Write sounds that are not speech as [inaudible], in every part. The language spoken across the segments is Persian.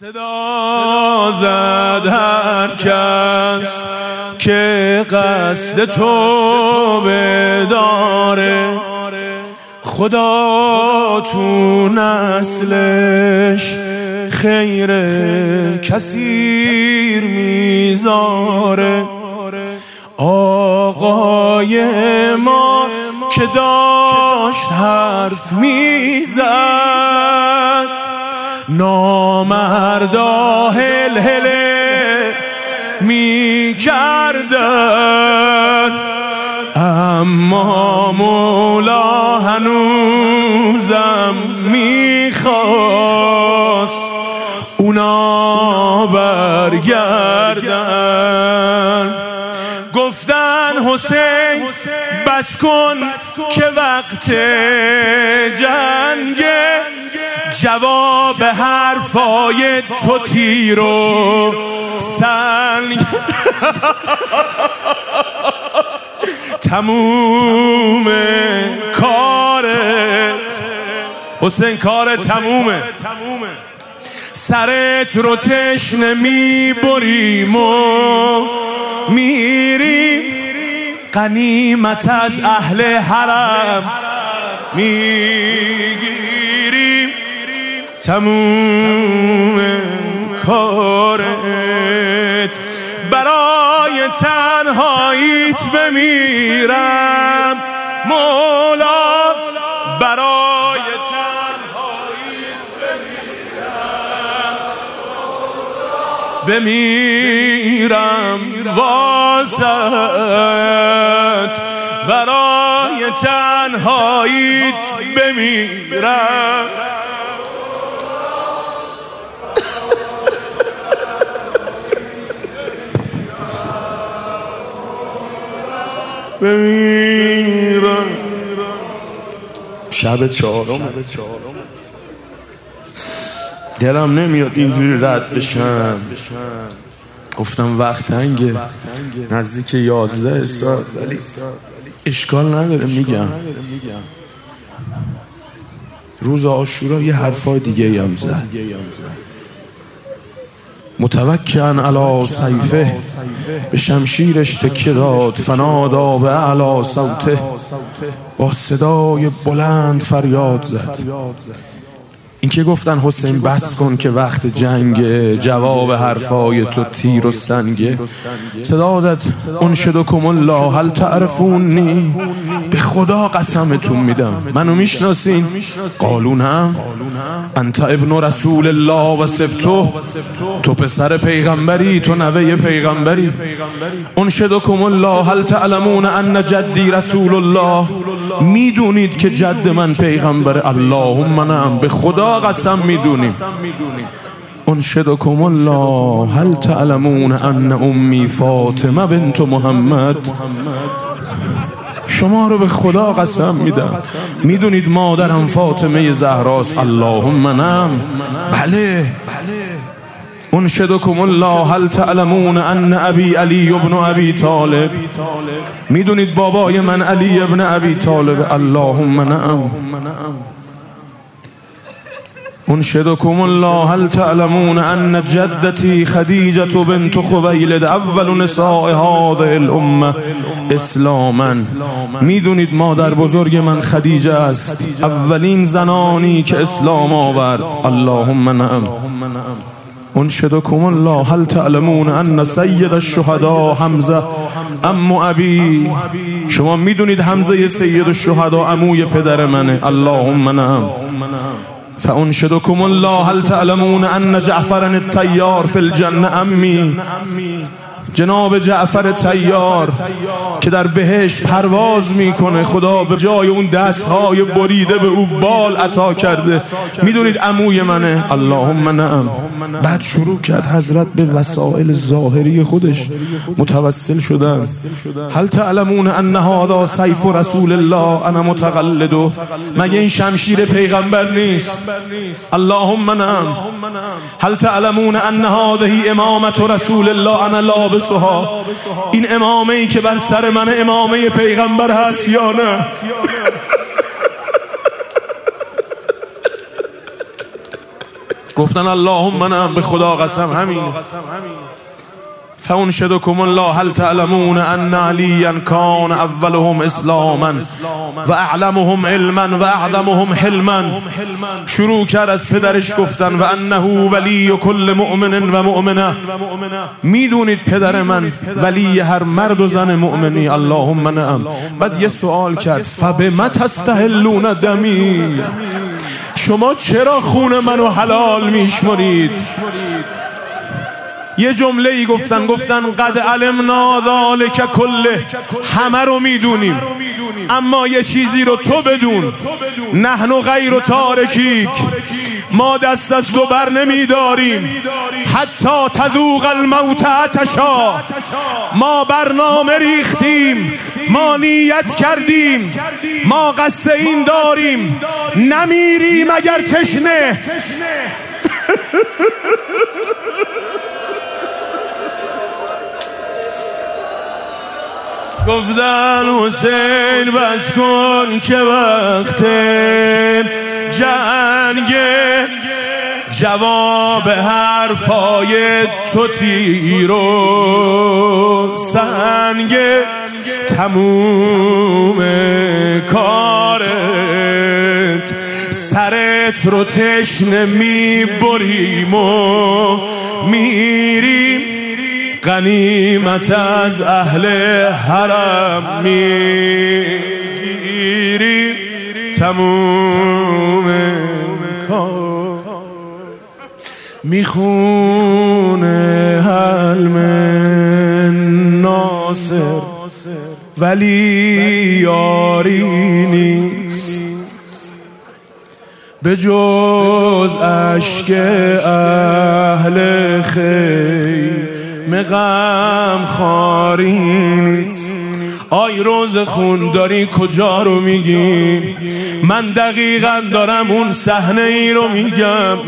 صدا زد هر کس که قصد تو بداره. خدا تو نسلش خیر کثیر می‌ذاره. آقای ما که داشت حرف می‌زد نامردا هل هله می کردن اما مولا هنوزم می‌خواست اونا برگردن. گفتن حسین بس کن که وقت جنگه. جواب حرفای تو تیر و سنگ. تموم کارت. حسین کار تمومه. سرت رو تشنه می‌بریم و میریم. قنیمت از اهل حرم. می‌گیریم تموم کارت. برای تنهاییت بمیرم. مولا برای تنهاییت بمیرم. بمیرم واسط. برای تنهاییت بمیرم. بمیرم. شب چهارم. دلم نمیاد اینجوری رد بشم. گفتم وقت تنگه. نزدیک یازده ولی اشکال نداره میگم. روز آشورا یه حرفای دیگه هم زد. متوکن علا سیفه به شمشیرش تکیه داد فنادا به علا صوته. با صدای بلند فریاد زد. این که گفتن حسین بس کن که وقت جنگ جواب حرفای تو تیر و سنگه. صدا زد کم الله هل تعرفونی؟ به خدا قسمتون میدم. منو می‌شناسین؟ قالونم انت ابن رسول الله و سبتو. تو پسر پیغمبری تو نوه پیغمبری. کم الله هل تعلمون ان جدی رسول الله؟ می‌دونید که جد من پیغمبر اللهم منم به خدا قسم می‌دونیم انشدکم الله هل تعلمون ان امی فاطمه بنت محمد؟ شما رو به خدا قسم میدم. می‌دونید مادرم فاطمه زهراست. اللهم نم بله. انشدکم الله هل تعلمون ان ابی علی ابن ابی طالب؟ می‌دونید بابای من علی ابن ابی طالب؟ اللهم نعم انشدكم الله هل تعلمون ان جدتي خديجة بنت خويلد اول نساء هذه الامه اسلاما می‌دونید مادر بزرگ من خدیجه است. اولین زنانی که اسلام آورد. اللهم نعم. انشدكم الله هل تعلمون ان سید الشهداء حمزه ام ابی شما می‌دونید حمزه سید الشهداء عموی پدر منه. اللهم نعم. سأنشدكم الله هل تعلمون أن جعفرا التيار في الجنة أمي؟ جناب جعفر تیار که در بهشت پرواز می‌کنه. خدا به جای اون دستهای بریده به او بال عطا کرده. می‌دونید عموی منه؟ اللهم نعم. بعد شروع کرد حضرت به وسائل ظاهری خودش متوسل شدن. هل تعلمون ان هذا سیف رسول الله؟ انا متقلد. مگه این شمشیر پیغمبر نیست؟ اللهم نعم. هل تعلمون ان هذه امامت رسول الله؟ انا لابس این امامه ای که بر سر من امامه پیغمبر هست یا نه؟ گفتن اللهم منم به خدا قسم همین. فانشدكم الله هل تعلمون ان عليا كان اولهم اسلاما و اعلمهم علما و اعظمهم حلما. شروع کرد از پدرش گفتن و انه ولی کل مؤمن و مؤمنه. می‌دونید پدر من ولی هر مرد و زن مؤمنی اللهم نعم. بعد یه سوال کرد فبما تستهلون دمی؟ شما چرا خون منو حلال میشمرید؟ یه جمله ای گفتن گفتن قد علمنا ذالک کله همه رو می‌دونیم. اما یه چیزی رو تو بدون. نحن غیر و تارکیک. ما دست از تو بر نمیداریم حتی تذوق الموت اتشا ما برنامه ریختیم. ما نیت کردیم. ما قصد این داریم. نمیریم اگر تشنه. [laughs] گفتن حسین بس کن که وقت جنگ جواب حرفای تو تیر و سنگ تموم کارت. سرت رو تشنه می‌بریم و میریم. غنیمت از اهل حرم می‌گیری. تموم کار. می‌خونه حلم ناصر. ولی یاری نیست. به جز اشک اهل خیر. مغم خاری نیست. آی روز خون داری کجا رو میگی؟ من دقیقا دارم اون صحنه ای رو میگم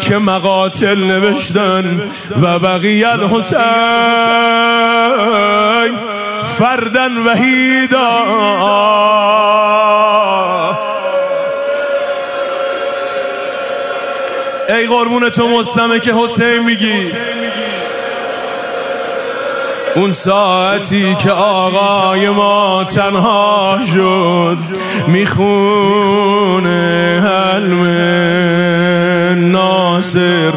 که مقاتل نوشتن و بقیه الحسین فردن وحیدا. ای قربون تو مستمه که حسین میگی. اون ساعتی که آقای ما تنها شد می‌خونه حلم ناصر.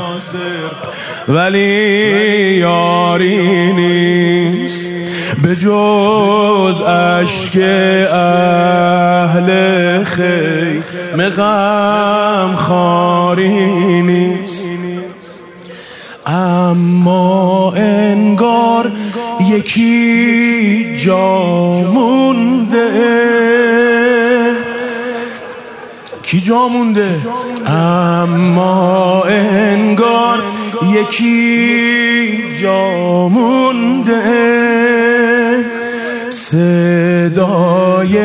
ولی یاری نیست. به جز اشک اهل خیمه غم خاری نیست. اما انگار یکی جا مونده کی جا مونده اما انگار یکی جا مونده صدای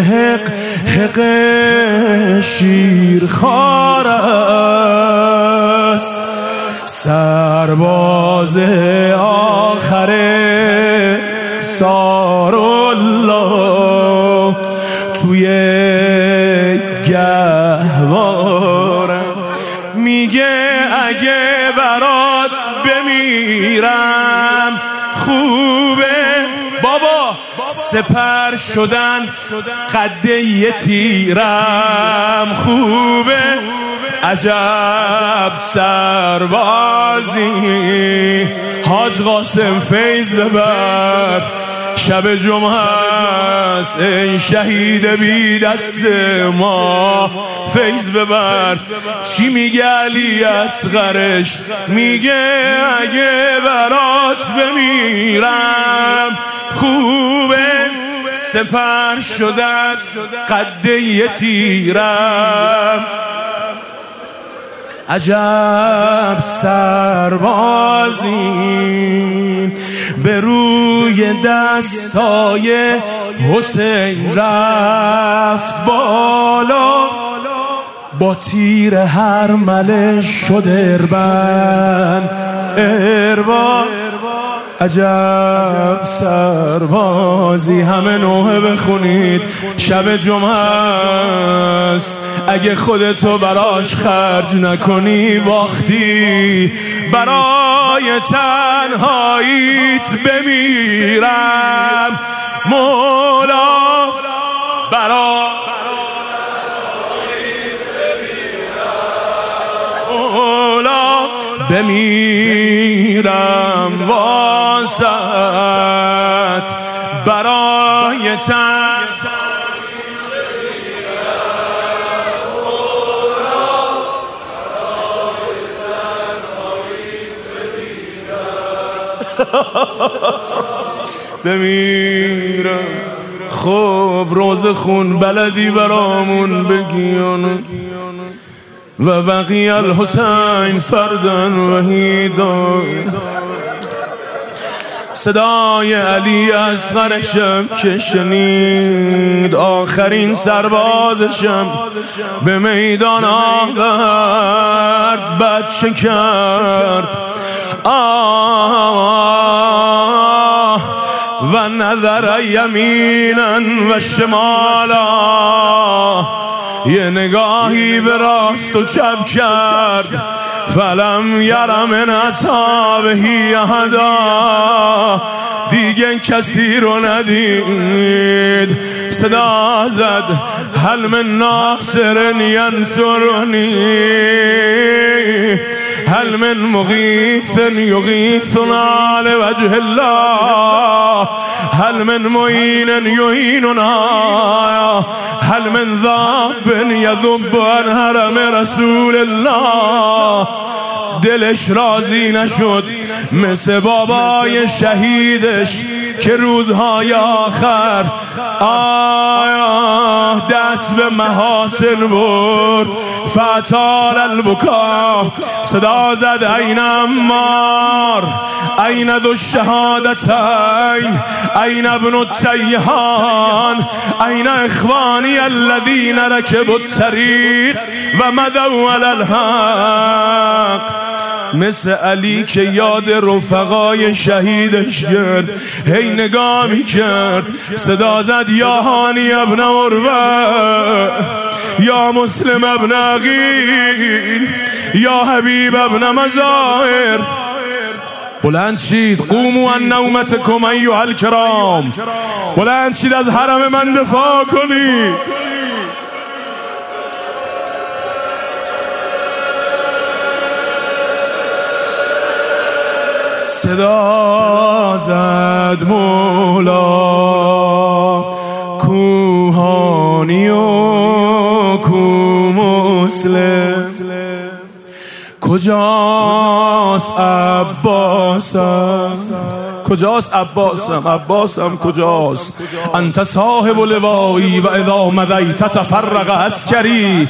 حق حق شیر خار است سرباز آخر سار الله توی گهوارم میگه اگه برات بمیرم خوبه. بابا سپر شدن قده یه تیرم خوبه. عجب سربازی. حاج قاسم فیض ببر شب جمعه است. این شهید بی دست ما. فیض ببر چی میگه علی اصغرش؟ میگه اگه برات بمیرم خوبه سپر شدن قده تیرم. عجب سربازی به روی دستای حسین رفت بالا. با تیر هر مله شد اربن. اربا عجب سربازی همه نوه بخونید. شب جمعه است. اگه خودتو براش خرج نکنی باختی. برای تنهاییت بمیرم. مولا برا. بمیرم. واسط [laughs] تن بمیرم خب روز خون بلدی برامون بگیان و بقی الحسین فردن وحیدان صدای علی از غرشم که شنید. آخرین سربازشم به میدان آورد بچه کرد آه و نظر یمینا و شمالا. یه نگاهی به راست و چپ کرد. فلم یرم من اصحابهی احدا دیگه کسی رو ندید. صدا زد. هل من ناصر ینصرنی هل من مغیث یغیثنا لوجه الله. هل من معین یعیننا هل من ذاب یذب عن حرم رسول الله. دلش راضی نشد مثل بابای شهیدش که روزهای آخر آیا دست به محاسن برد. فتال البکا صدا زد این امار این دو شهادتین این ابن التیهان. این اخوانی الذین رکبوا الطریق و مدوا الحق. مثل علی که یاد رفقای شهیدش کرد هی نگاه می کرد. صدا زد یا هانی ابن عروه یا مسلم ابن عقیل. یا حبیب ابن مزاهر بلند شید. قومو ان نومتکم ایها الکرام. بلند شید از حرم من دفاع کنید. صدا زد مولا. کوهانی و کو مسلم. کجاست عباسم؟ کجاست عباسم؟ عباسم کجاست؟ انت صاحب لوایی و اذا مدیت تفرق اسکری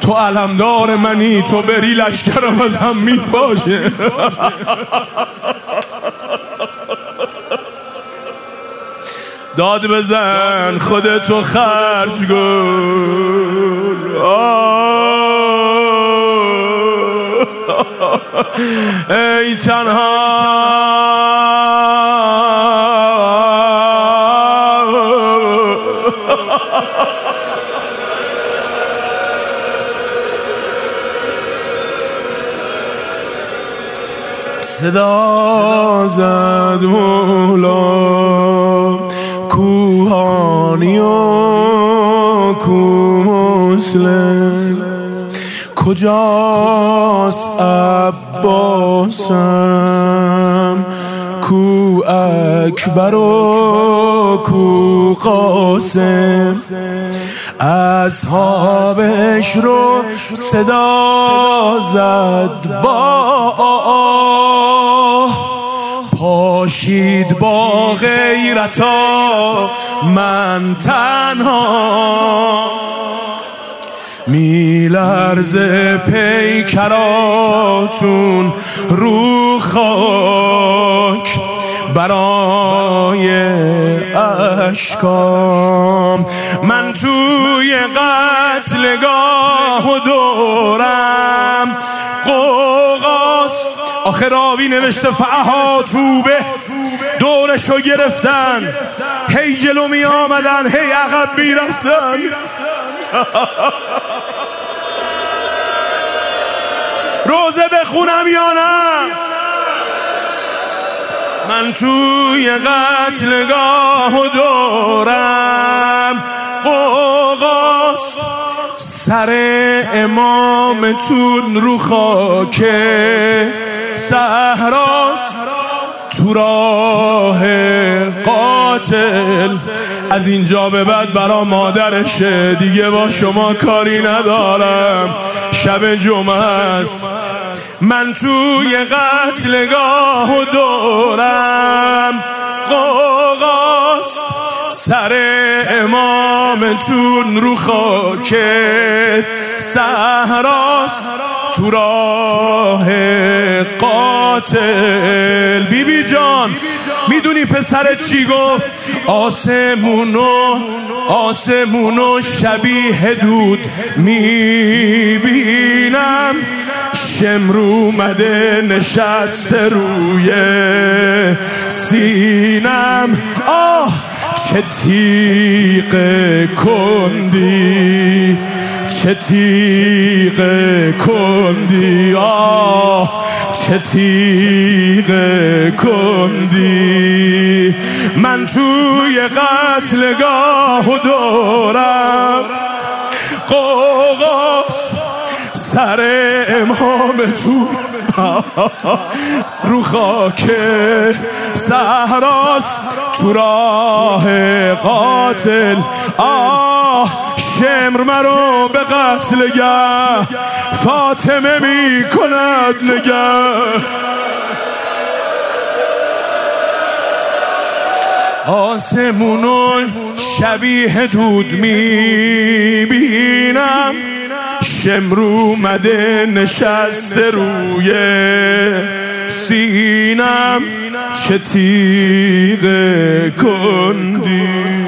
تو علمدار منی تو بری لشکرم از هم می [laughs] داد بزن خودتو خرج گل ای تنها. صدا زد مولا. مسلم. کجاست عباسم؟ کو اکبر و کو قاسم؟ اصحابش رو صدا زد با پاشید با غیرتا من تنها. میلرز پیکراتون رو خاک برای اشکام. من توی قتلگاه و دورم. قوقاست آخه راوی نوشته فعها توبه. دورشو گرفتن. هی جلو می آمدن هی عقب می رفتن [laughs] روزه بخونم یا نه؟ من توی قتلگاه و دورم. قوقاست سر امامتون رو خاک صحراست تو راه قاتل. از اینجا به بعد برا مادرشه دیگه با شما کاری ندارم. شب جمعه است. من توی قتلگاه و دورم. قوقاست. سر امامتون رو خاک صحراست. تو راه قاتل. بیبی بی جان. می‌دونی پسرت چی گفت؟ آسمونو آسمونو شبیه دود می‌بینم. شمرو اومده نشسته روی سینم. آه چه تیق کندی. چه تیغ کندی. آه چه تیغ کندی. من توی قتلگاه و دورم. قوقاست سر امام تو. رو خاک صحراست. تو راه قاتل. آه شمر مرو به قتل گه. فاطمه می کند نگه. آسمونو شبیه دود می بینم شمرو مده نشسته روی سینم. چه تیغ کندی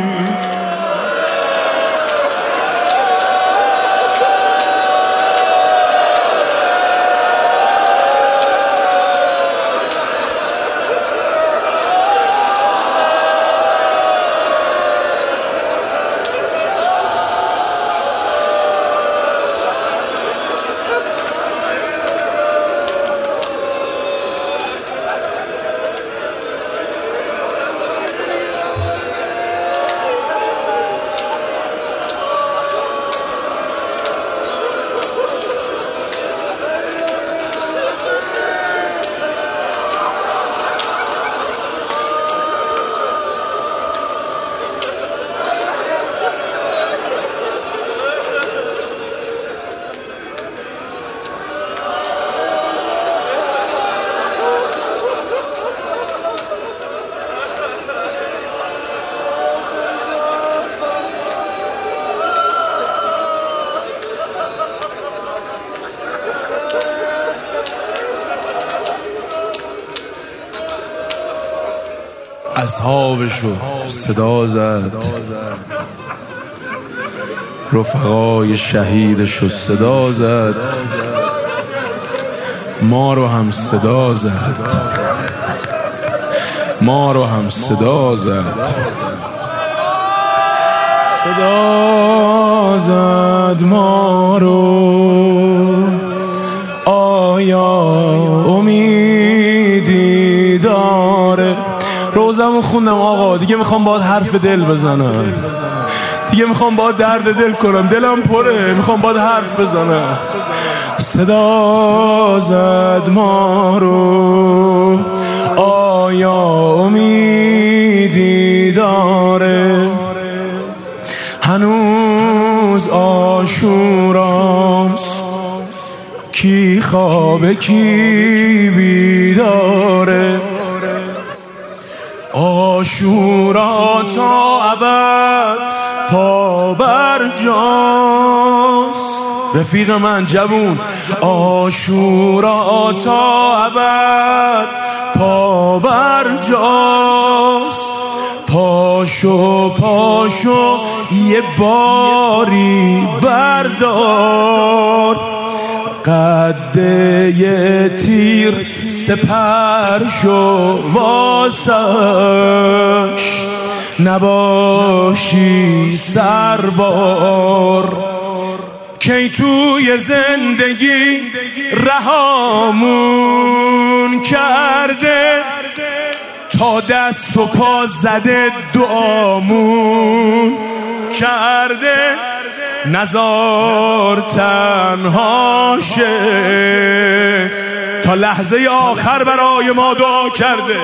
اصحابشو صدا زد. رفقای شهیدشو صدا زد. ما رو هم صدا زد. ما رو هم صدا زد. صدا زد ما رو. آیا امیدی داره روزمو خوندم آقا. دیگه می‌خوام باید حرف دل بزنم. دیگه می‌خوام باید درد دل کنم. دلم پره. می‌خوام باید حرف بزنم. صدا زد ما رو. آیا امیدی داره؟ هنوز آشوراست. کی خوابه کی بیداره؟ آشورا تا ابد پا بر جاست. رفیق من جوون. آشورا تا ابد پا بر جاست. پاشو پاشو یه باری بردار. قده تیر سپر شو واسش. نباشی سربار. کی توی زندگی رهامون کرده. تا دست و پا زده دعامون کرده. نزار تنهاشه تا لحظه آخر برای ما دعا کرده.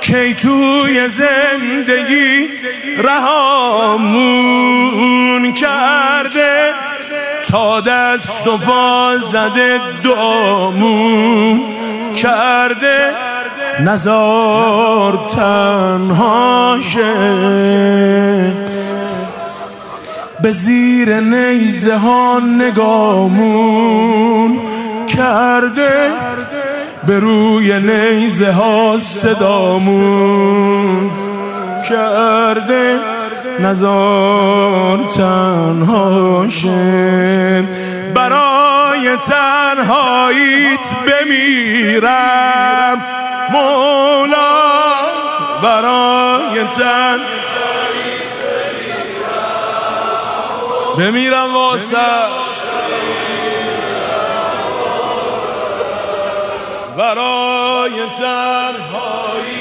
کی توی زندگی رهامون کرده. تا دست و پا زده کرده. نزار تنهاشه به زیر نیزه ها نگامون کرده به روی نیزه ها صدامون کرده نزار تنهاشه برای تنهاییت بمیرم. مولا برای تنهاییت بمیرم واسه. برای تنهایی